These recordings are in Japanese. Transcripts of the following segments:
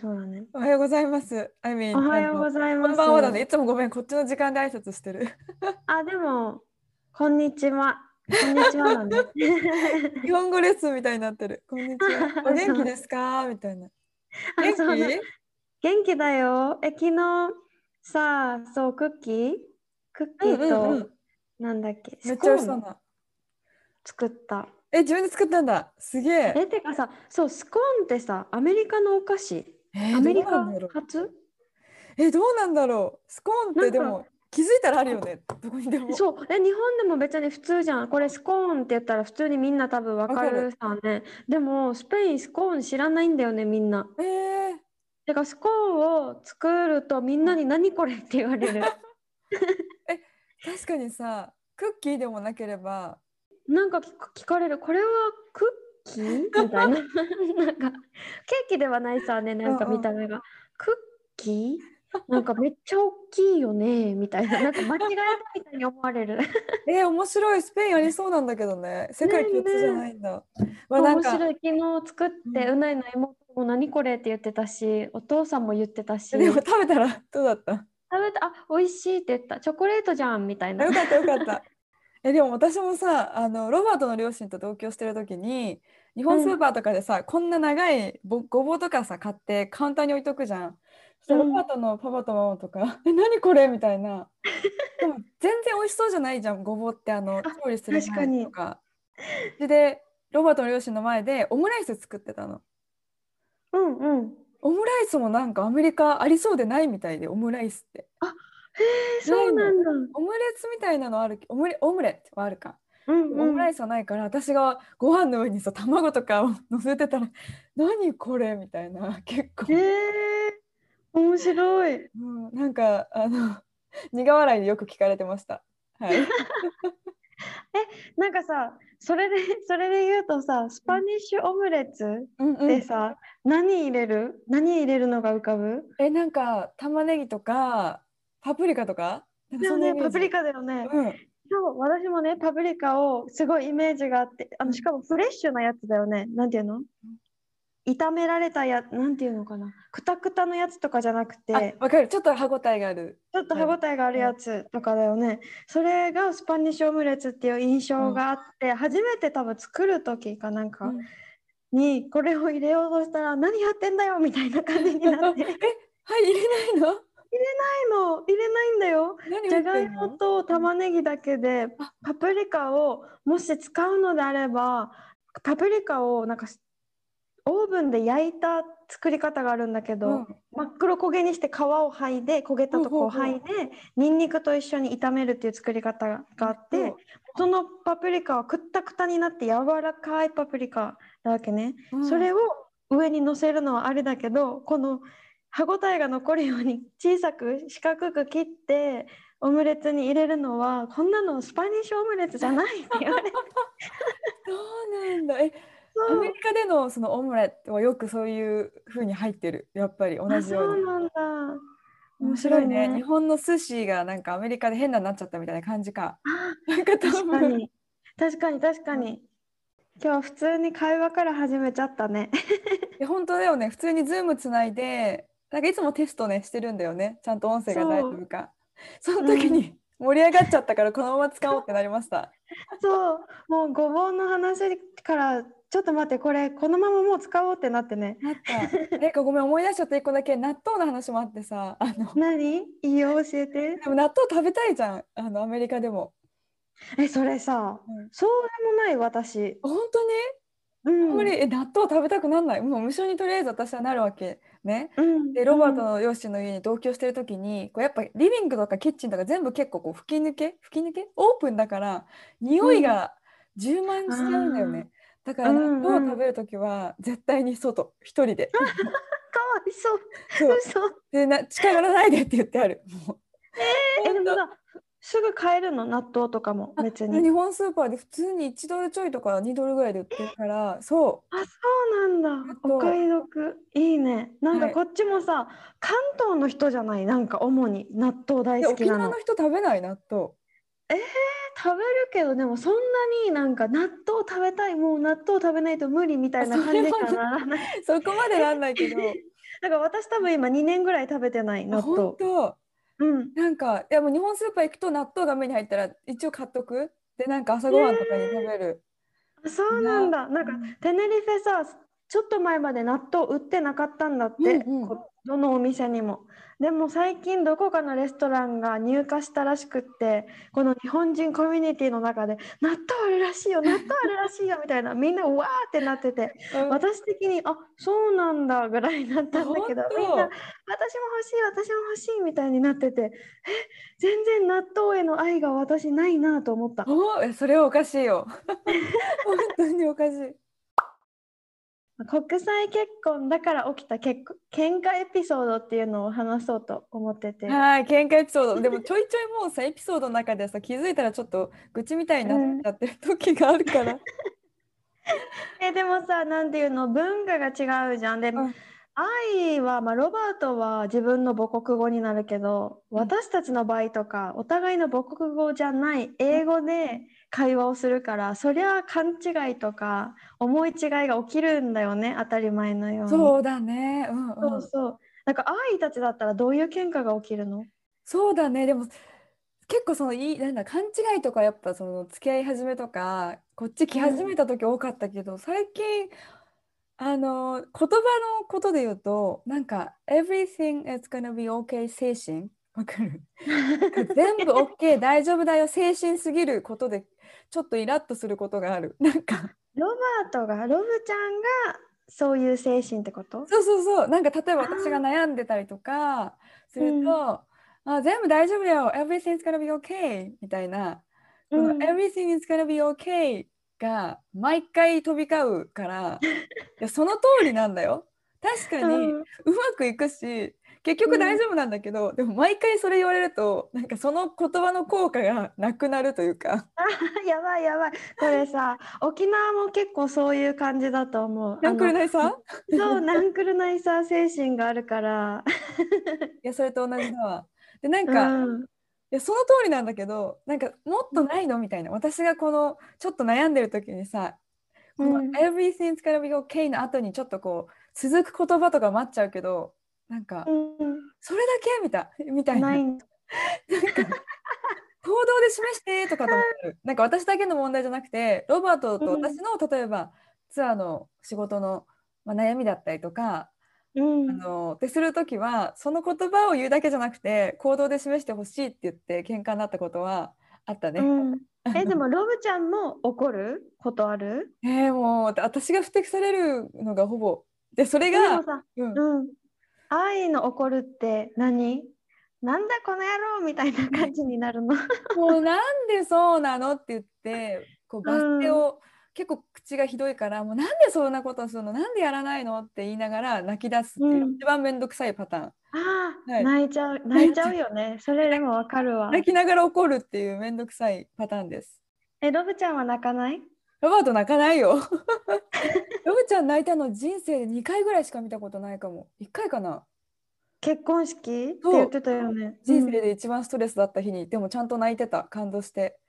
そうだね。おはようございます。I mean, おはようございます。こんばんはだね。いつもごめん、こっちの時間で挨拶してる。あ、でも、こんにちは。こんにちはだね。日本語レッスンみたいになってる。こんにちは。お元気ですか？みたいな。元気？元気だよ。え、昨日さ、そう、クッキー？クッキーと、うんうんうんなんだっけ、めっちゃ美味しそうな。作作った。え、自分で作ったんだ。すげえ。え、てかさ、そう、スコーンってさ、アメリカのお菓子？えーアメリカどうなんだろう初？え、どうなんだろう。スコーンってでも気づいたらあるよね。どこにでも。そう、え、日本でも別に普通じゃん。これスコーンって言ったら普通にみんな多分わかるさね。でも、スペインスコーン知らないんだよね、みんな。えー、てか、スコーンを作るとみんなに何これって言われる。確かにさ、クッキーでもなければ、なんか聞か聞かれる、これはクッキー みたいな。なんか、ケーキではないさね、なんかうんうん見た目が。クッキー？なんかめっちゃ大きいよね、みたいな。なんか間違えたみたいに思われる。えー、面白い。スペインありそうなんだけどね。世界共通じゃないんだ。まあ、なんか、面白い。昨日作って、ううないの妹も何これって言ってたし、お父さんも言ってたし、でも食食べたら どうだった？べた、あ、美味しいって言った。チョコレートじゃん、みたいな。よかったよかった。えでも私もさあのロバートの両親と同居してる時に日本スーパーとかでさ、こんな長いぼごぼうとかさ買ってカウンターに置いとくじゃん。そロバートのパパとママとか「え何これ?」みたいな。でも全然美味しそうじゃないじゃんごぼうってあのあ調理する前とか。ででロバートの両親の前でオムライス作ってたの。うんうん。オムライスもなんかアメリカありそうでないみたいでオムライスって。えー、そうなんだ。オムレツみたいなのあるオムレオムレはあるか。うんうん。オムライスはないから私がご飯の上にさ卵とかを乗せてたら「何これ?」みたいな結構、えー、面白い。うん、なんかあの苦笑いでよく聞かれてました。はい、なんかさ、それで、それで言うとさ、スパニッシュオムレツうん。うん、でさ、何入れる？何入れるのが浮かぶ？えなんか玉ねぎとかパプリカとか？なんかそんなイメージ。パプリカだよね。うん、そう、私もね、パプリカをすごいイメージがあって、あのしかもフレッシュなやつだよね。なんていうの？炒められたや、なんていうのかな？くたくたのやつとかじゃなくて、あわかるちょっと歯ごたえがある。ちょっと歯ごたえがあるやつとかだよね。それがスパニッシュオムレツっていう印象があって、初めて多分作る時かなんかうんにこれを入れようとしたら、何やってんだよみたいな感じになって。えはい入れないの？ないの。入れないんだよ。何じゃがいもと玉ねぎだけであ。パプリカをもし使うのであればパプリカをなんかオーブンで焼いた作り方があるんだけど、うん。真っ黒焦げにして皮を剥いで焦げたとこを剥いでニンニクと一緒に炒めるっていう作り方があってそのパプリカはくったくたになって柔らかいパプリカだわけね、うん。それを上に乗せるのはあれだけどこの歯ごたえが残るように小さく四角く切ってオムレツに入れるのはこんなのスパニッシュオムレツじゃないって言われて。そうなんだ。えアメリカでのそのオムレットはよくそういう風に入ってる？やっぱり同あじように。そうなんだ。面白いね。日本の寿司がなんかアメリカで変なになっちゃったみたいな感じか。あなんか多確か分に。確かに確かに。今日は普通に会話から始めちゃったね。本当だよね。普通にズームつないでなんかいつもテストねしてるんだよね。ちゃんと音声が大丈夫か。その時に盛り上がっちゃったからこのまま使おうってなりました。そう。もうごぼうの話からちょっと待ってこれこのままもう使おうってなってね。なった。なんかごめん思い出しちゃった一個だけ納豆の話もあってさあの何？いいよ教えて。でも納豆食べたいじゃん。あのアメリカでも、えそれさうん。そうでもない私。本当に？うん。あんまりえ納豆食べたくなんない？もう無性にとりあえず私はなるわけね。うん。でロバートうんの両親の家に同居してる時にこうやっぱリビングとかキッチンとか全部結構こう吹き抜け吹き抜け？オープンだから匂いが充満しちゃうんだよね。だから納豆を食べる時は絶対に外一人で。かわいそう。そう。嘘。でな近寄らないでって言ってある。もう。え、でもさ、すぐ買えるの？納豆とかも別に。日本スーパーで普通に1ドルちょいとか2ドルぐらいで売ってるからそあ、そうなんだ。お買い得。いいね。なんかはいこっちもさ、関東の人じゃない？なんか主に納豆う大好きなの。の人食べない納豆食べるけど、でもそんなになんか納豆食べたい、もう納豆食べないと無理みたいな感じにはならない。そこまでなんないけど だから私多分今2年ぐらい食べてない納豆本。当うん。なんかいやもう日本スーパー行くと納豆が目に入ったら一応買っとく？でなんか朝ごはんとかに食べる、あそうなんだ。なんかうんテネリフェさ、ちょっと前まで納豆売ってなかったんだって、うんうん。こどのお店にも。でも最近どこかのレストランが入荷したらしくって、この日本人コミュニティの中で納豆あるらしいよ、納豆あるらしいよみたいな、みんなうわーってなってて、うん。私的にあそうなんだぐらいになったんだけど、みんな私も欲しい、私も欲しいみたいになってて、え、全然納豆への愛が私ないなと思った。おえそれはおかしいよ。本当におかしい国際結婚だから起きた結婚喧嘩エピソードっていうのを話そうと思ってて。はい喧嘩エピソードでもちょいちょいもうさエピソードの中でさ気づいたらちょっと愚痴みたいになっちゃってる時があるから、えでもさなんていうの文化が違うじゃん。で、うん愛は、まあ、ロバートは自分の母国語になるけど私たちの場合とかお互いの母国語じゃない英語で会話をするからそりゃ勘違いとか思い違いが起きるんだよね当たり前のように。そうだね。うんそううんそう。なんか愛たちだったらどういう喧嘩が起きるの？そうだね。でも結構そのいいなんだ勘違いとかやっぱその付き合い始めとかこっち来始めた時多かったけど、最近あの言葉のことで言うとなんか「everything is gonna be okay」精神？わかる？全部 OK 大丈夫だよ精神すぎることでちょっとイラッとすることがある。なんか。ロバートがロブちゃんがそういう精神ってこと？そうそうそう。なんか例えば私が悩んでたりとかすると、あ全部大丈夫だよ。Everything's gonna be okay みたいな、このうん。everything is gonna be okay が毎回飛び交うから いやその通りなんだよ。確かにうん。うまくいくし結局大丈夫なんだけど、でも毎回それ言われるとなんかその言葉の効果がなくなるというか。やばいやばい。これさ 沖縄も結構そういう感じだと思う。ナンクルナイさ？さんいそうナンクルナイサー精神があるから。やそれと同じだわ。でなんか、うんいやその通りなんだけどなんかもっとないの？みたいな。私がこのちょっと悩んでる時にさ「このうん。Everything's gonna be okay」の後にちょっとこう続く言葉とか待っちゃうけどなんかうん。それだけ？みたいみたいな。ないなんか行動で示してとかと思ってる。なんか私だけの問題じゃなくてロバートと私の例えばツアーの仕事の、まあ、悩みだったりとかうん。あのってする時はその言葉を言うだけじゃなくて行動で示してほしいって言って喧嘩になったことはあったね。うん。えでもロブちゃんも怒る？ことある？えーもう私が不適されるのがほぼ。でそれでがうん、うん。愛の怒るって何？なんだこの野郎みたいな感じになるの。もうなんでそうなの？って言ってこうバス停を、結構口がひどいからもうなんでそんなことするの？なんでやらないの？って言いながら泣き出すっていう、うん。一番めんどくさいパターン。ああ、はい。泣いちゃう 泣いちゃうよね。それでもわかるわ。泣きながら怒るっていうめんどくさいパターンです。えロブちゃんは泣かない？ロバート泣かないよ。ロブちゃん泣いたの人生で2回ぐらいしか見たことないかも。1回かな。結婚式？って言ってたよね。人生で一番ストレスだった日に、でもちゃんと泣いてた、感動して。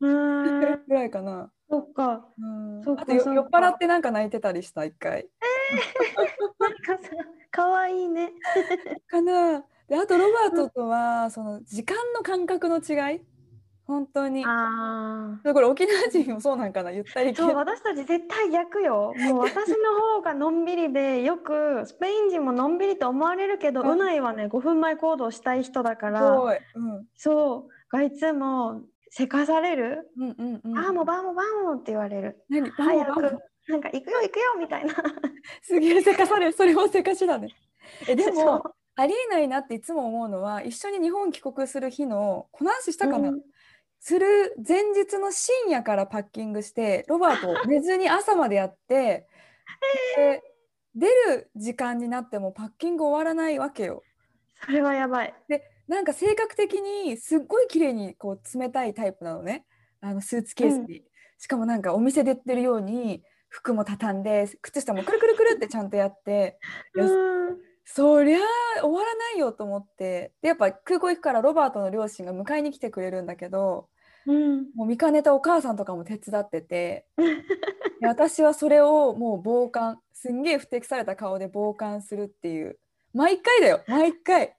ぐらいかな。そっかうんそっか酔っ払ってなんか泣いてたりした、1回。なんかさかわいいねかな。で、あとロバートとは、その時間の感覚の違い？本当に。あこれ沖縄人もそうなんかな、ゆったり系そう私たち絶対逆よもう私の方がのんびりでよくスペイン人ものんびりと思われるけど、うないはね5分前行動したい人だかすらごい。うん。そうがいつもせかされる、うんうんうん。ああもうバンモバンモって言われる何？早くなんか行くよ行くよみたいな すげえせかされる。それもせかしだね。え、でそもう、ありえないなっていつも思うのは、一緒に日本帰国する日の、この話したかな、うんする前日の深夜からパッキングしてロバート 寝ずに朝までやってで出る時間になってもパッキング終わらないわけよ。それはやばい。でなんか性格的にすっごい綺麗にこう詰めたいタイプなのね。あのスーツケースに、しかもなんかお店で売ってるように服も畳んで靴下もくるくるくるってちゃんとやって そりゃ終わらないよと思って。でやっぱ空港行くからロバートの両親が迎えに来てくれるんだけどうん。もう見かねたお母さんとかも手伝ってて。で私はそれをもう傍観すんげえ不適された顔で傍観するっていう毎回だよ毎回。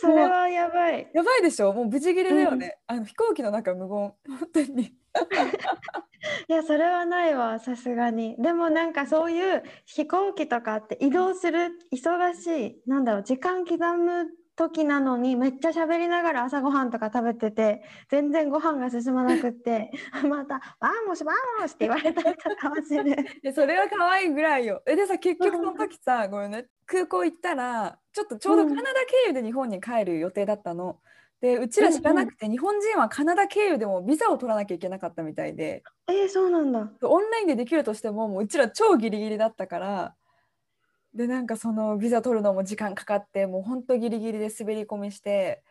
それはやばい。やばいでしょ？もう無事切れだよね、あの飛行機の中無言本当に。いや、それはないわ、さすがに。でもなんかそういう飛行機とかって移動する忙しい、なんだろう、時間刻む時なのにめっちゃ喋りながら朝ごはんとか食べてて、全然ご飯が進まなくって、また、バーモスバーモスって言われたりとかはする。でそれは可愛いぐらいよえでさ結局その時さごめんね空港行ったらちょっとちょうどカナダ経由で日本に帰る予定だったの。でうちら知らなくて、日本人はカナダ経由でもビザを取らなきゃいけなかったみたいでえー、そうなんだ。オンラインでできるとしてももううちら超ギリギリだったからでなんかそのビザ取るのも時間かかってもうほんとギリギリで滑り込みして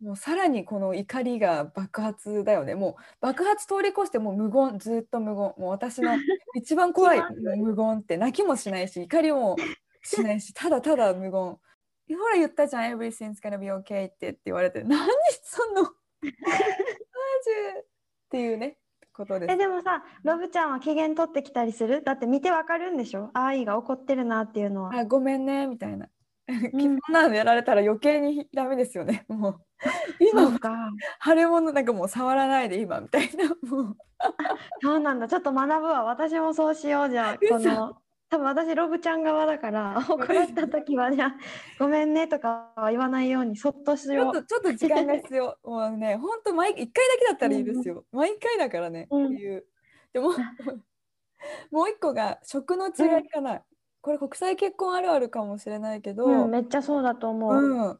もうさらにこの怒りが爆発だよね。もう爆発通り越してもう無言ずっと無言。もう私の 一番怖い無言って泣きもしないし怒りもしないしただただ無言ほら言ったじゃん。Everything's gonna be okay ってって言われて何その マジっていうねことですえ、でもさ、ロブちゃんは機嫌取ってきたりする？だって見てわかるんでしょ？愛が怒ってるなっていうのは。あごめんねみたいな。ん そんなのやられたら余計にダメですよね。もう そ今うか。腫れ物なんかもう触らないで今みたいなもうそうなんだ。ちょっと学ぶわ。私もそうしようじゃあ。こ嘘の多分私ロブちゃん側だから 怒られた時はじゃあごめんねとかは言わないようにそっとしよう。ちょっとちょっと時間が必要。もうね本当毎一回だけだったらいいですよ。毎回だからね、うんっていう。でも もう一個が食の違いかな。これ国際結婚あるあるかもしれないけど。うん、めっちゃそうだと思う。うん、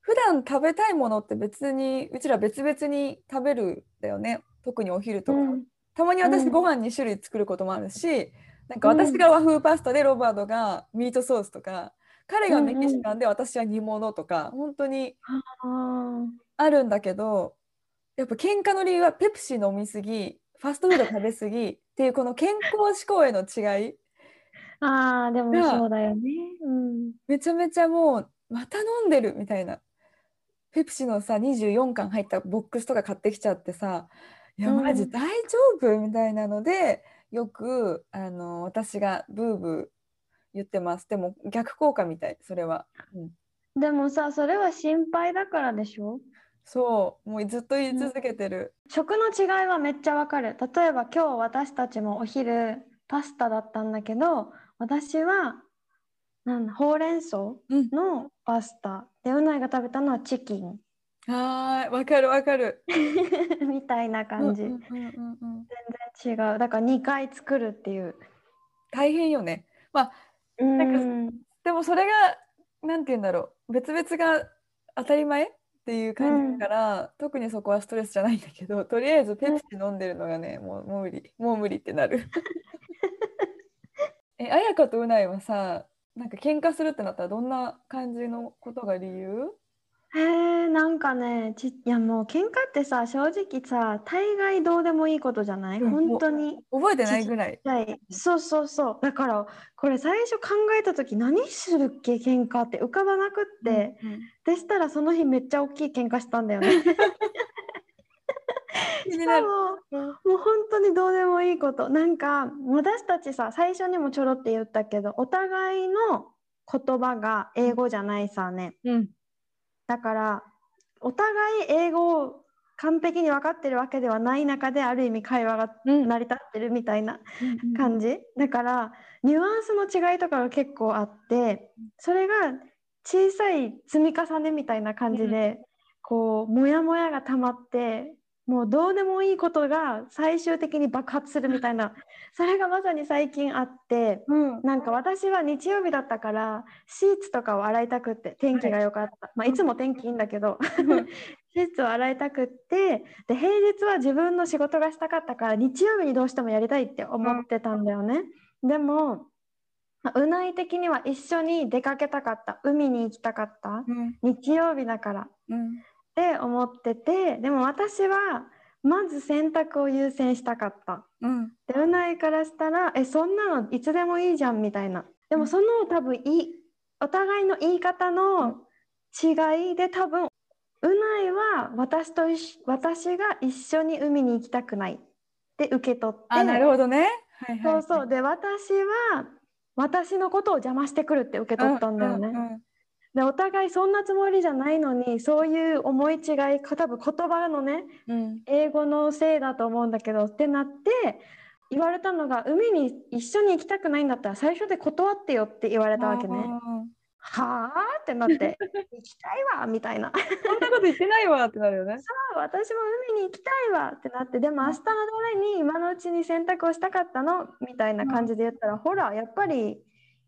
普段食べたいものって別にうちら別々に食べるんだよね特にお昼とか、うんたまに私うんご飯2種類作ることもあるし、なんか私が和風パスタでロバートがミートソースとか彼がメキシカンで私は煮物とか本当にああるんだけどやっぱ喧嘩の理由はペプシ飲みすぎファストフード食べすぎっていうこの健康志向への違いーあー、でもがそうだよね。うん。めちゃめちゃもうまた飲んでるみたいな。ペプシのさ24缶入ったボックスとか買ってきちゃってさいやうん。マジ大丈夫みたいなのでよくあの私がブーブー言ってます。でも逆効果みたいそれは、うん、でもさ、それは心配だからでしょ？そう。もうずっと言い続けてる、食の違いはめっちゃわかる。例えば今日私たちもお昼パスタだったんだけど、私はなんだほうれん草うん。のパスタ。で、うないが食べたのはチキンはーいわかるわかる みたいな感じ。うんうんうんうんうん違う。だから2回作るっていう。大変よねまあうん。でもそれがなんて言うんだろう別々が当たり前っていう感じだから、特にそこはストレスじゃないんだけどとりあえずペプシ飲んでるのがね、もうもう無理もう無理ってなる え綾香とうないはさなんか喧嘩するってなったらどんな感じのことが理由？へえ、なんかね、ち、いやもう喧嘩ってさ、正直さ、大概どうでもいいことじゃない？うん本当に。覚えてないぐらいはい、そうそうそう。だから、これ最初考えた時何するっけ喧嘩って浮かばなくって。うんうんでしたらその日めっちゃ大きい喧嘩したんだよね。しかも、もう本当にどうでもいいこと。なんか、私たちさ、最初にもちょろって言ったけど、お互いの言葉が英語じゃないさね。うんだから、お互い英語を完璧に分かってるわけではない中で、ある意味会話がうん。成り立ってるみたいな感じ。だから、ニュアンスの違いとかが結構あって、それが小さい積み重ねみたいな感じで、こう、もやもやが溜まって、もうどうでもいいことが最終的に爆発するみたいな、それがまさに最近あって、うん。なんか私は日曜日だったからシーツとかを洗いたくって天気が良かった、まあ、いつも天気いいんだけど。シーツを洗いたくってで平日は自分の仕事がしたかったから日曜日にどうしてもやりたいって思ってたんだよね。でもうない的には一緒に出かけたかった。海に行きたかった。うん。日曜日だから。っうんて思っててでも私はまず洗濯を優先したかった。うん。でうないからしたらえそんなのいつでもいいじゃんみたいな。でもその多分いいお互いの言い方の違いで多分うないは私と私が一緒に海に行きたくない。って受け取って。あなるほどね。はいはいそうそう。で私は私のことを邪魔してくるって受け取ったんだよね。うんうんでお互いそんなつもりじゃないのにそういう思い違い多分言葉のねうん。英語のせいだと思うんだけどってなって言われたのが海に一緒に行きたくないんだったら最初で断ってよって言われたわけね。うんはあってなって 行きたいわみたいな。そんなこと言ってないわってなるよね。私も海に行きたいわってなってでも明日のために今のうちに洗濯をしたかったの？みたいな感じで言ったら、ほらやっぱり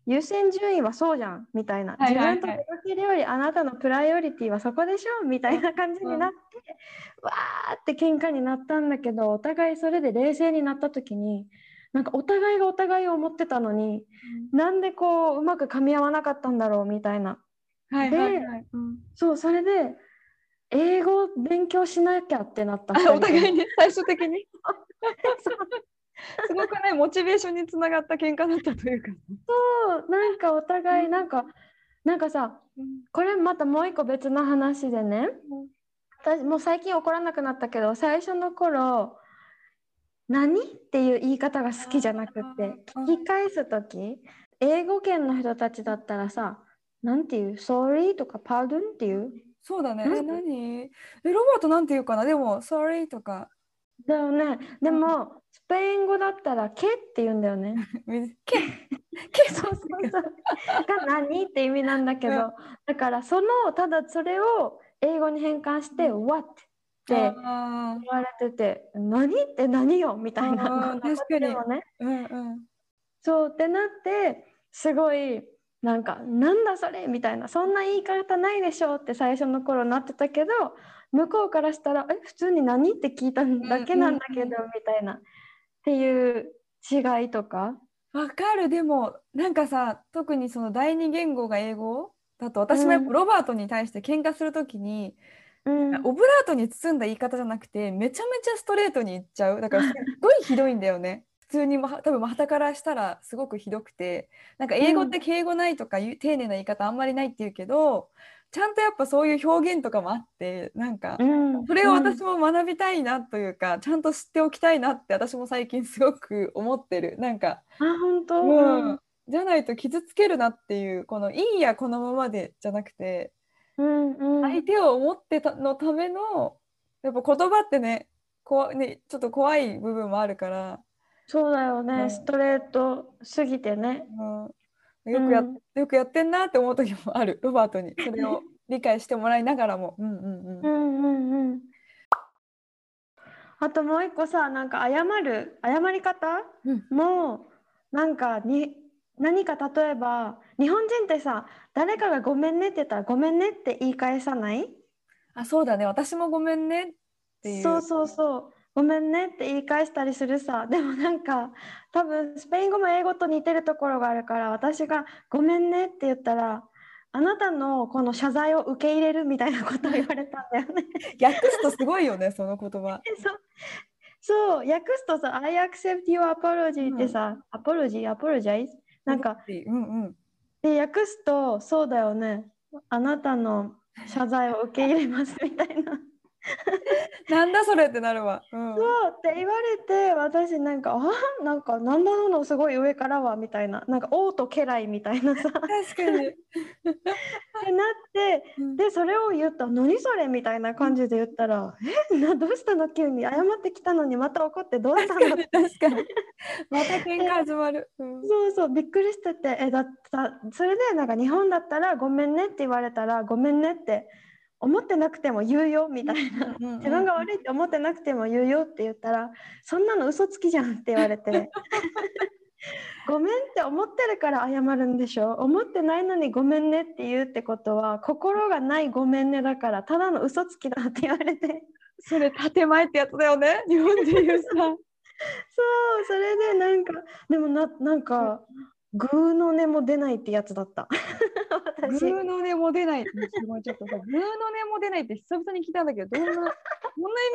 優先順位はそうじゃんみたいな、はいはいはい。自分と出かけるよりあなたのプライオリティはそこでしょみたいな感じになって、わーって喧嘩になったんだけどお互いそれで冷静になった時になんかお互いがお互いを思ってたのになんでこううまく噛み合わなかったんだろうみたいな。はいはいはい。うん。そうそれで英語を勉強しなきゃってなったあお互いに？に最終的に？すごくねモチベーションにつながった喧嘩だったというか。そうなんかお互いなんかなんかさこれまたもう一個別の話でね。私もう最近怒らなくなったけど最初の頃何っていう言い方が好きじゃなくて聞き返す時英語圏の人たちだったらさなんていう sorry とか pardon っていう？そうだね。うんえ何？えロバートなんて言うかな？でも sorry とかだよね。でもスペイン語だったらけって言うんだよね。けけ。そうそうそう。が何って意味なんだけど、うん。だからそのただそれを英語に変換して、What って言われてて、何って何よみたいな。確かに。ね。うんうん。そうってなって、すごいなんか、なんだそれみたいな、そんな言い方ないでしょって最初の頃なってたけど、向こうからしたら、え、普通に何って聞いただけなんだけど、みたいな。っていう違いとか？わかる。でもなんかさ特にその第二言語が英語だと私もやっぱロバートに対して喧嘩するときに、うん。オブラートに包んだ言い方じゃなくてめちゃめちゃストレートに言っちゃう。だからすっごいひどいんだよね。普通にま多分はたからしたらすごくひどくて。なんか英語って敬語ないとかいう丁寧な言い方あんまりないっていうけどちゃんとやっぱそういう表現とかもあってなんかうんそれを私も学びたいなというか、ちゃんと知っておきたいなって私も最近すごく思ってる。なんか、あ、本当、うん、じゃないと傷つけるなっていうこのいいやこのままでじゃなくてうんうん。相手を思ってたのためのやっぱ言葉ってねこわねちょっと怖い部分もあるから、そうだよね、うん。ストレートすぎてね。うん、よくやっ、うんよくやってんなって思う時もあるロバートにそれを理解してもらいながらも。うんうんうんうんうんうん。あともう一個さ、なんか謝る、謝り方うんも、なんかに、何か例えば、日本人ってさ、誰かがごめんねって言ったら、ごめんねって言い返さない？あそうだね私もごめんねっていう。そうそうそう。ごめんねって言い返したりするさ。でもなんか、多分スペイン語も英語と似てるところがあるから、私がごめんねって言ったら、あなたのこの謝罪を受け入れるみたいなことを言われたんだよね。訳すとすごいよねその言葉。そうそう、訳すとさ、I accept your apology ってさ、apology, apologize? なんか、うんうん。で訳すと、そうだよね。あなたの謝罪を受け入れますみたいな。なんだそれってなるわ。うん。そうって言われて私なんかあなんかなんだのすごい上からはみたいななんか王と家来みたいなさって確かに。なってうんでそれを言った何それみたいな感じで言ったらえなどうしたの急に謝ってきたのにまた怒ってどうしたの確かに確かに。また喧嘩始まる。うんそうそうびっくりしててえだったそれでなんか日本だったらごめんねって言われたらごめんねって思ってなくても言うよみたいな。うんうん自分が悪いって思ってなくても言うよって言ったらそんなの嘘つきじゃんって言われて。ごめんって思ってるから謝るんでしょ？思ってないのにごめんねって言うってことは心がないごめんねだからただの嘘つきだって言われて。それ建前ってやつだよね？日本で言うさ。そうそれでなんかでもななんかグーの音も出ないってやつだった グ私ーの音も出ないすごいちょっとさ グーの音も出ないって久々に聞いたんだけどどんなどんな意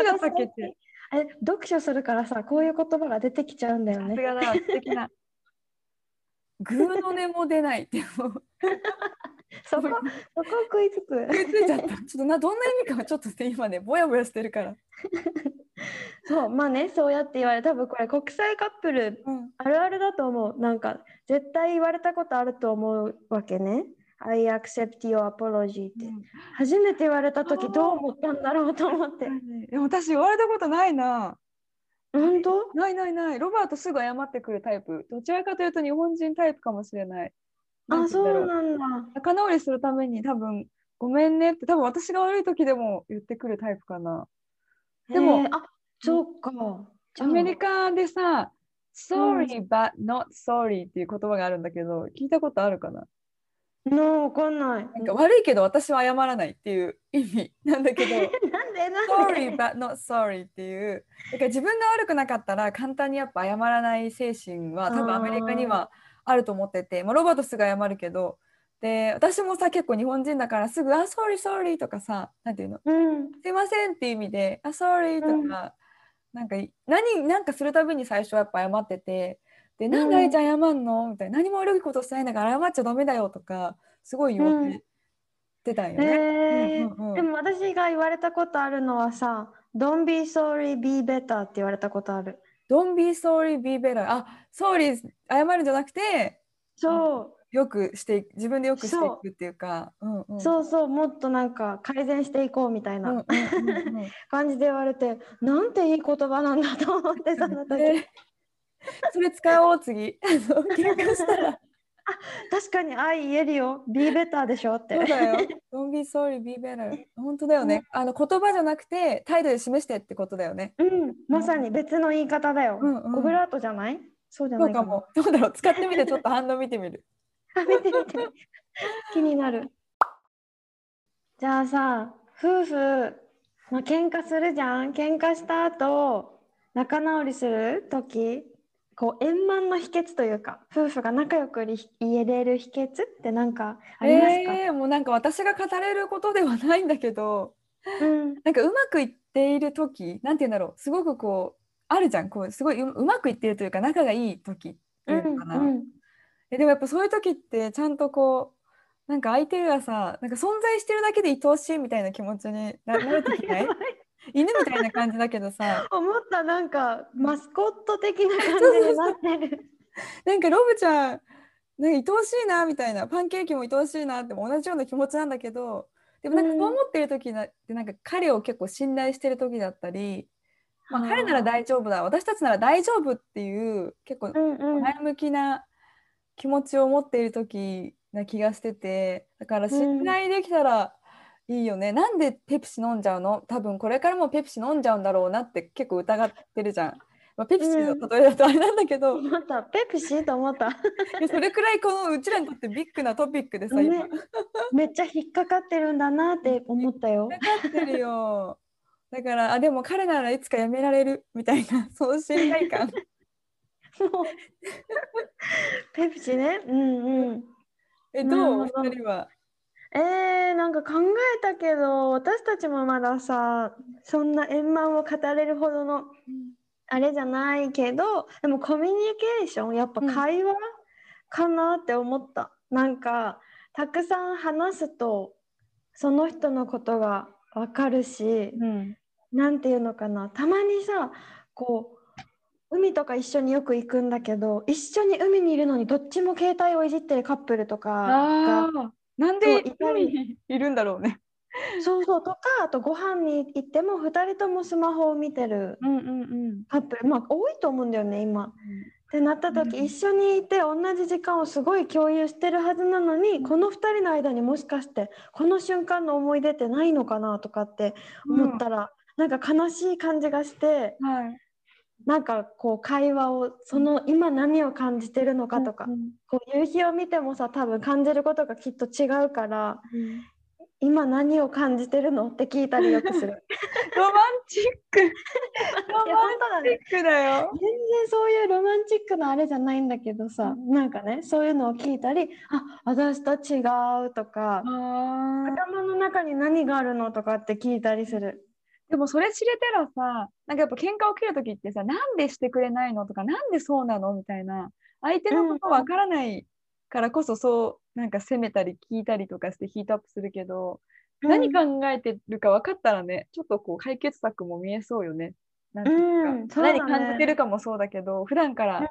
味だったっけって。え読書するからさこういう言葉が出てきちゃうんだよね。さすがだ素敵な。グーの音も出ないってもう。そこそこ食いつく。食いついちゃった。ちょっとなどんな意味かはちょっとね今ねぼやぼやしてるから。そうまあねそうやって言われ多分これ国際カップルうん。あるあるだと思う。なんか絶対言われたことあると思うわけね I accept your apology って。初めて言われた時どう思ったんだろうと思って。でも私言われたことないな。本当？ないないない。ロバートすぐ謝ってくるタイプ。どちらかというと日本人タイプかもしれない。なあそうなんだ。仲直りするために多分ごめんねって多分私が悪い時でも言ってくるタイプかな。でもあそうかアメリカでさ sorry but not sorry っていう言葉があるんだけど聞いたことあるかな？のわかんない。なんか悪いけど私は謝らないっていう意味なんだけど。なんでなんで？sorry but not sorry っていう。だから自分が悪くなかったら簡単にやっぱ謝らない精神は多分アメリカにはあると思ってて、まあ、ロバートすぐ謝るけど。で私もさ結構日本人だからすぐ「あ sorry sorry」とかさなんていうの？うん。すいませんっていう意味で、あ、sorry とか、うん。なんかい何、なんかするたびに最初はやっぱ謝ってて、で、んなんであいちゃん謝んの？みたいな、何も悪いことしてないんだから謝っちゃダメだよとか、すごい言われてたんよね。でも私が言われたことあるのはさ Don't be sorry, be better って言われたことある。Don't be sorry, be better. あ、sorry 謝るんじゃなくて、そう。よくして自分でよくしていくっていうか。そう。そうもっとなんか改善していこうみたいな。感じで言われて、なんていい言葉なんだと思ってその時。で それ使おう次。あの喧嘩したら。確かに愛言えるよ be better でしょってそうだよ。Don't be sorry, be better. 本当だよね。あの言葉じゃなくて態度で示してってことだよね。うんまさに別の言い方だよ、うんうんオブラートじゃない？そうじゃないかも。どうだろう使ってみてちょっと反応見てみる。あ見て見て気になるじゃあさ夫婦、まあ喧嘩するじゃん喧嘩した後仲直りする？時？こう円満の秘訣というか夫婦が仲良くり言えれる秘訣って何かありますか、えー、もうなんか私が語れることではないんだけど、うんなんかうまくいっている時、なんて言うんだろう。すごくこうあるじゃん。こうすごいううまくいっているというか仲がいい時っていうのかな。うんえでもやっぱそういう時ってちゃんとこうなんか相手がさなんか存在してるだけで愛おしいみたいな気持ちにななる時ない 犬みたいな感じだけどさ。思ったなんかマスコット的な感じになってる。なんかロブちゃんなんか愛おしいなみたいなパンケーキも愛おしいなっても同じような気持ちなんだけどでもなんかそう思ってる時なってなんか彼を結構信頼してる時だったり、まあ、彼なら大丈夫だ私たちなら大丈夫っていう結構前向きな気持ちを持っている時な気がしててだから信頼できたらいいよね、なんでペプシ飲んじゃうの？多分これからもペプシ飲んじゃうんだろうなって結構疑ってるじゃん、まあ、ペプシの例えだとあれなんだけど、思った。ペプシと思った。それくらいこのうちらにとってビッグなトピックでさ、今。ねめっちゃ引っかかってるんだなって思ったよ。かかってるよ。だからあでも彼ならいつか辞められる。みたいなその信頼感。もう。ペプシね。うんうん。えどう？お二人はえー、なんか考えたけど私たちもまださそんな円満を語れるほどのあれじゃないけどでもコミュニケーションやっぱうん。会話かなって思った、なんかたくさん話すとその人のことがわかるし、うん。なんていうのかな。たまにさこう海とか一緒によく行くんだけど一緒に海にいるのにどっちも携帯をいじってるカップルとかがなんでいたりいるんだろうね。そうそうとかあとご飯に行っても2人ともスマホを見てるうんうんうん。カップルまあ多いと思うんだよね今。ってなった時、うん一緒にいて同じ時間をすごい共有してるはずなのに、この2人の間にもしかしてこの瞬間の思い出ってないのかなとかって思ったら、なんか悲しい感じがしてはい。なんかこう会話をその今何を感じてるのかとか、うんこう夕日を見てもさ多分感じることがきっと違うからうん今何を感じてるのって聞いたりよくする。ロマンチック。ロマンチックだよ。全然そういうロマンチックなあれじゃないんだけどさ、なんかねそういうのを聞いたりあ私と違うとかあ頭の中に何があるのとかって聞いたりする。でもそれ知れたらさ、なんかやっぱ喧嘩起きるときってさ、なんでしてくれないのとか、なんでそうなのみたいな、相手のことわからないからこそそう、なんか責めたり聞いたりとかしてヒートアップするけど、何考えてるか分かったらね、ちょっとこう解決策も見えそうよね。なんていうかうね何感じてるかもそうだけど、普段から、うん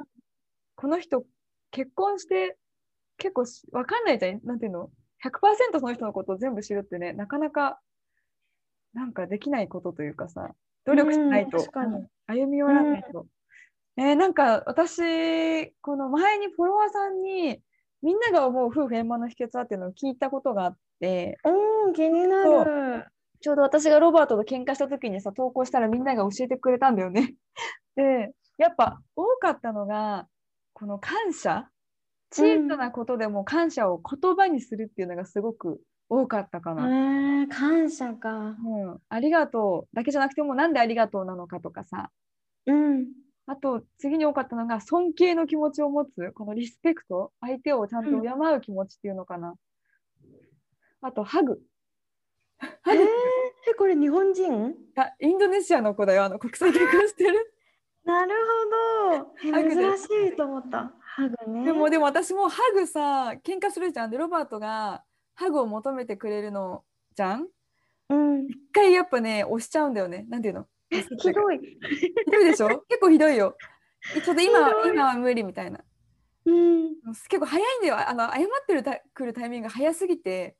この人結婚して結構し分かんないじゃん。なんていうの ?100% その人のことを全部知るってね、なかなかなんかできないことというかさ、努力しないと、歩み寄らないと。えーなんか私、この前にフォロワーさんに、みんなが思う夫婦円満の秘訣はっていうのを聞いたことがあって、うん気になそる。ちょうど私がロバートと喧嘩した時にさ、投稿したらみんなが教えてくれたんだよね。で、やっぱ多かったのが、この感謝小さなことでも感謝を言葉にするっていうのがすごく多かったかへな。ー感謝か。うん、ありがとうだけじゃなくてもなんでありがとうなのかとかさ、うん。あと次に多かったのが尊敬の気持ちを持つ、このリスペクト、相手をちゃんと敬う気持ちっていうのかな。あとハグ。ハえーグ、えこれ日本人？あインドネシアの子だよ、あの国際結婚してる。なるほど。珍しいと思った。ハグね。でもでも私もハグさ喧嘩するじゃんでロバートがハグを求めてくれるのじゃん？うん。一回やっぱね押しちゃうんだよね。なんていうの？ひどい。ひどいでしょ？結構ひどいよ。えちょっと今今は無理みたいな。うん。結構早いんだよ。あの謝ってるたくるタイミングが早すぎて。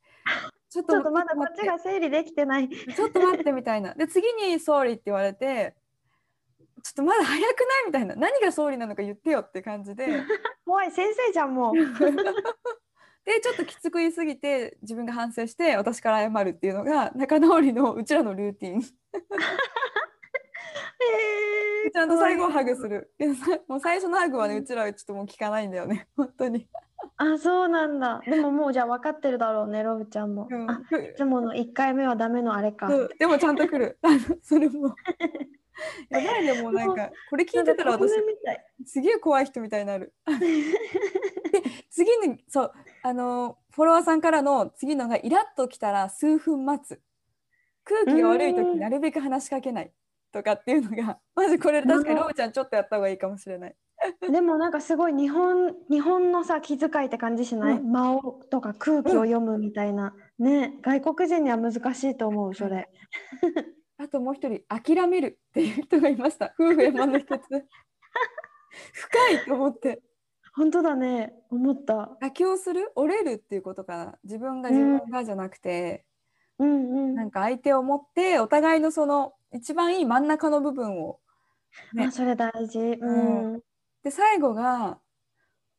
ちょっとちょっとまだこっちが整理できてない。ちょっと待ってみたいな。で次に「総理」って言われてちょっとまだ早くない？みたいな。何が総理なのか言ってよって感じで。怖い。先生じゃんもう。でちょっときつく言いすぎて自分が反省して私から謝るっていうのが仲直りのうちらのルーティン。えーちゃんと最後ハグする。もう最初のハグはねうちらはちょっともう聞かないんだよね。本当に、あそうなんだ。でももうじゃあ分かってるだろうねロブちゃんも。うん。あいつもの1回目はダメのあれか。でもちゃんと来る。それも やばいねもうなんかこれ聞いてたら私すげえ怖い人みたいになる。で次にそうあのフォロワーさんからの次のがイラッときたら数分待つ。空気が悪い時うん。なるべく話しかけないとかっていうのが マジこれ確かにロブちゃんちょっとやった方がいいかもしれない。でもなんかすごい日本日本のさ気遣いって感じしない、うん。間をとか空気を読むみたいな、ね外国人には難しいと思うそれ、あともう一人諦めるっていう人がいました。夫婦円満の一つ。深いと思って。本当だね。思った。妥協する？折れるっていうことかな自分が自分がじゃなくて、うんうん。なんか相手を持ってお互いのその一番いい真ん中の部分をね。あそれ大事。うん、で最後が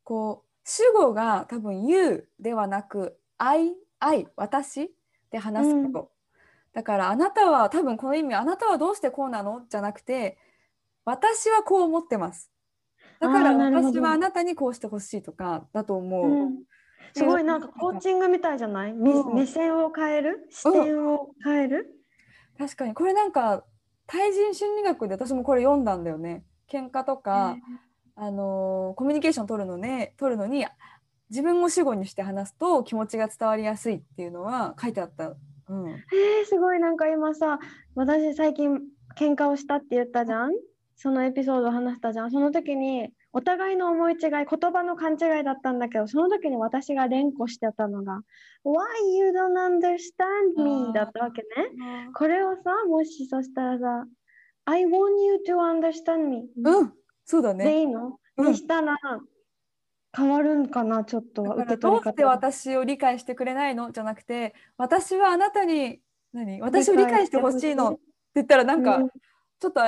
こう主語が多分「you」ではなく「I」「I」「私」で話すこと、だからあなたは多分この意味あなたはどうしてこうなの？じゃなくて私はこう思ってます。だから私はあなたにこうしてほしいとかだと思う、うん。すごいなんかコーチングみたいじゃない、みうん。目線を変える？視点を変える、確かに。これなんか対人心理学で私もこれ読んだんだよね。喧嘩とか、あのーコミュニケーション取るのね取るのに自分を主語にして話すと気持ちが伝わりやすいっていうのは書いてあった。うん、えー、すごいなんか今さ私最近喧嘩をしたって言ったじゃん？そのエピソードを話したじゃん？その時にお互いの思い違い言葉の勘違いだったんだけどその時に私が連呼してたのが「Why you don't understand あ me ー」だったわけね。これをさもしそしたらさ「I want you to understand me」うん、そうだでね。いいの、うん。にしたら変わるんかなちょっと受けらどうして私を理解してくれないの？じゃなくて私はあなたに何？私を理解してほしいの？って言ったらなんかうん。ちょっと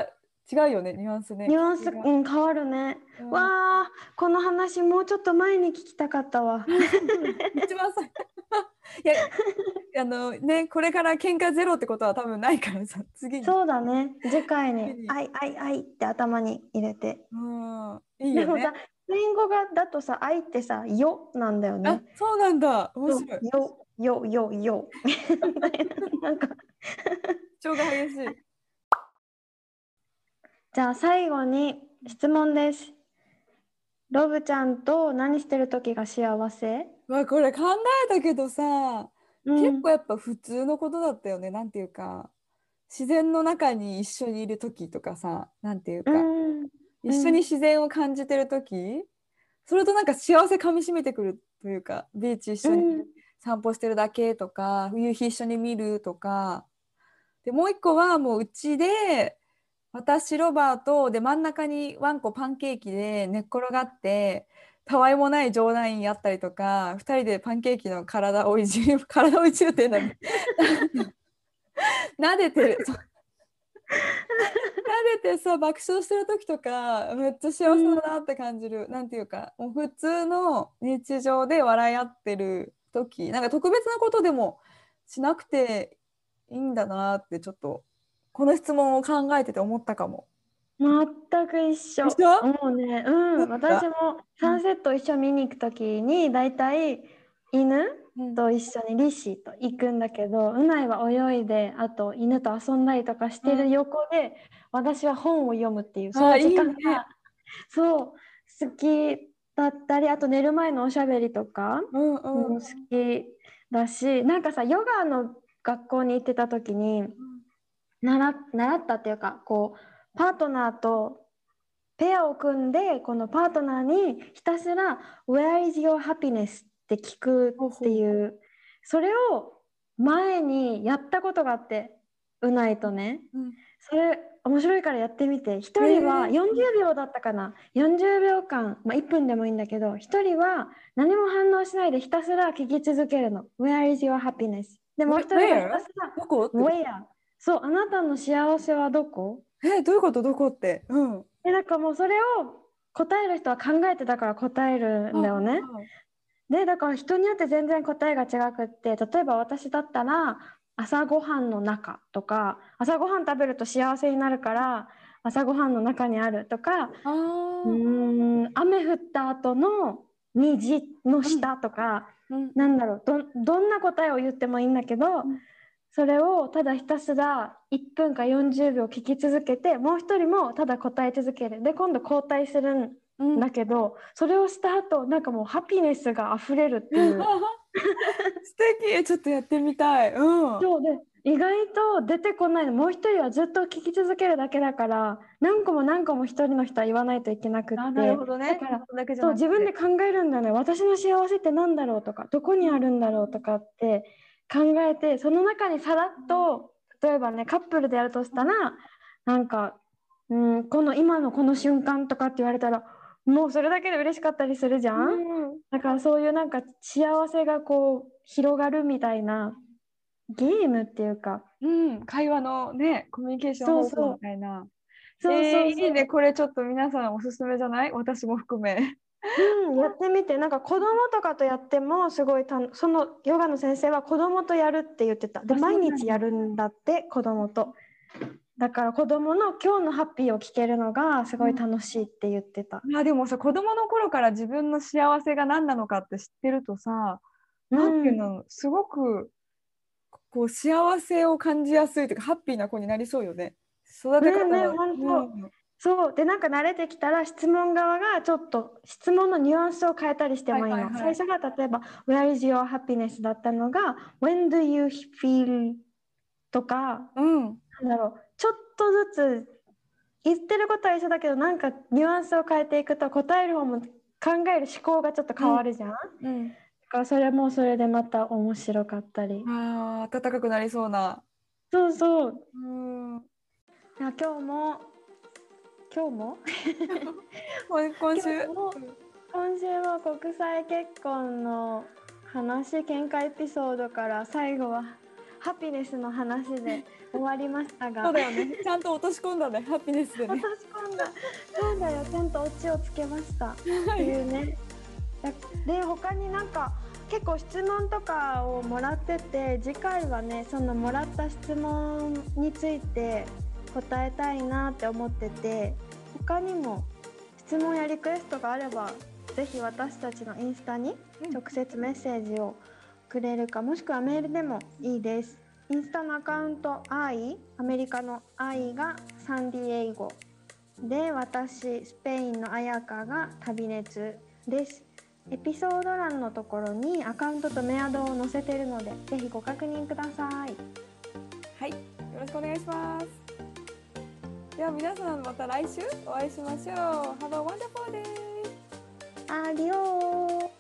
違うよねニュアンスね。ニュアンス、違う。うん、変わるね。うん。わあ、この話もうちょっと前に聞きたかったわ。一番最 いやいあのねこれから喧嘩ゼロってことは多分ないからさ次に。そうだね。次回に。次に「あいあいあい」って頭に入れて。うん。いいよねン語がだとさ「あい」ってさ「よ」なんだよあね。そうなんだ。面白い。よよよよ。なんか。調が激しい じゃあ最後に質問です。ロブちゃんと何してる時が幸せ、わこれ考えたけどさうん。結構やっぱ普通のことだったよね。なんていうか自然の中に一緒にいる時とかさなんていうか、うん一緒に自然を感じてる時、それとなんか幸せかみしめてくるというかビーチ一緒にうん。散歩してるだけとか、夕日一緒に見るとか。でもう一個はもううちで私ロバートで真ん中にワンコパンケーキで寝っ転がってたわいもない冗談やったりとか2人でパンケーキの体をいじる体をいじるっていうのは 撫でてるそう撫でてさ爆笑してる時とかめっちゃ幸せだなって感じる、なんていうかもう普通の日常で笑い合ってる時なんか特別なことでもしなくていいんだなってちょっとこの質問を考えてて思ったかも。全く一緒。一緒もうね、うん、私もサンセット一緒見に行くときに、だいたい犬うん。と一緒にリッシーと行くんだけど、うないは泳いで、あと犬と遊んだりとかしてる横で、私は本を読むっていう、その時間がね。そう、好きだったり、あと寝る前のおしゃべりとかうんもうん。好きだし、なんかさ、ヨガの学校に行ってた時に、習習ったっていうかこうパートナーとペアを組んでこのパートナーにひたすら「Where is your happiness?」って聞くっていうそれを前にやったことがあってうないとね。うん。それ面白いからやってみて。1人はへ40秒だったかな。40秒間、まあ、1分でもいいんだけど1人は何も反応しないでひたすら聞き続けるの「Where is your happiness?」でもう1人はひたすら Where? そう、あなたの幸せはどこ？えどういうこと？どこって、うん、え、なんかもうそれを答える人は考えてたから答えるんだよね。で、だから人によって全然答えが違くって、例えば私だったら朝ごはんの中とか、朝ごはん食べると幸せになるから朝ごはんの中にあるとか、あうーん、雨降った後の虹の下とか、うん。なんだろうどどんな答えを言ってもいいんだけど、ん。それをただひたすら1分か40秒聞き続けてもう一人もただ答え続ける。で今度交代するんだけど、それをした後なんかもうハピネスが溢れるっていう。素敵。ちょっとやってみたい。うん。そうで意外と出てこないの。もう一人はずっと聞き続けるだけだから何個も何個も一人の人は言わないといけなくって。あなるほどね。だからそう自分で考えるんだよね。私の幸せって何だろうとかどこにあるんだろうとかって考えてその中にさらっと例えばねカップルでやるとしたらなんか、うん、この今のこの瞬間とかって言われたらもうそれだけで嬉しかったりするじゃん、うん。だからそういうなんか幸せがこう広がるみたいなゲームっていうか。うん、会話のね、コミュニケーション方法みたいな。そうそうえーいいね、これちょっと皆さんおすすめじゃない？私も含め。うん、やってみて。なんか子供とかとやってもすごいたのそのヨガの先生は子供とやるって言ってた。で毎日やるんだって子供とだから子供の今日のハッピーを聞けるのがすごい楽しいって言ってた、まあでもさ、子供の頃から自分の幸せが何なのかって知ってるとさ、なんていうの、すごくこう幸せを感じやすいというか、ハッピーな子になりそうよね。育て方ねえねうん。そう。でなんか慣れてきたら質問側がちょっと質問のニュアンスを変えたりしてもいいの、はいはいはい。最初が例えば「Where is your happiness?」だったのが「When do you feel?」とかうん、なんだろうちょっとずつ言ってることは一緒だけどなんかニュアンスを変えていくと答える方も考える思考がちょっと変わるじゃん、だうん、からそれもそれでまた面白かったり。ああ、暖かくなりそうな。そうそう。うん、今日も 今日も？今週。今日も？今週？は国際結婚の話喧嘩エピソードから最後はハピネスの話で終わりましたが。そうだよね。ちゃんと落とし込んだね、ハピネスでね。落とし込んだ。そうだよ。ちゃんとオチをつけました。っていうね。だで他になんか結構質問とかをもらってて次回はねそのもらった質問について答えたいなって思ってて他にも質問やリクエストがあればぜひ私たちのインスタに直接メッセージをくれるかもしくはメールでもいいです。インスタのアカウント I アメリカの I がサンディエイゴで私スペインのあやかが旅熱です。エピソード欄のところにアカウントとメアドを載せているのでぜひご確認ください。はい、よろしくお願いします。では皆さんまた来週お会いしましょう。Have a wonderful day! アディオー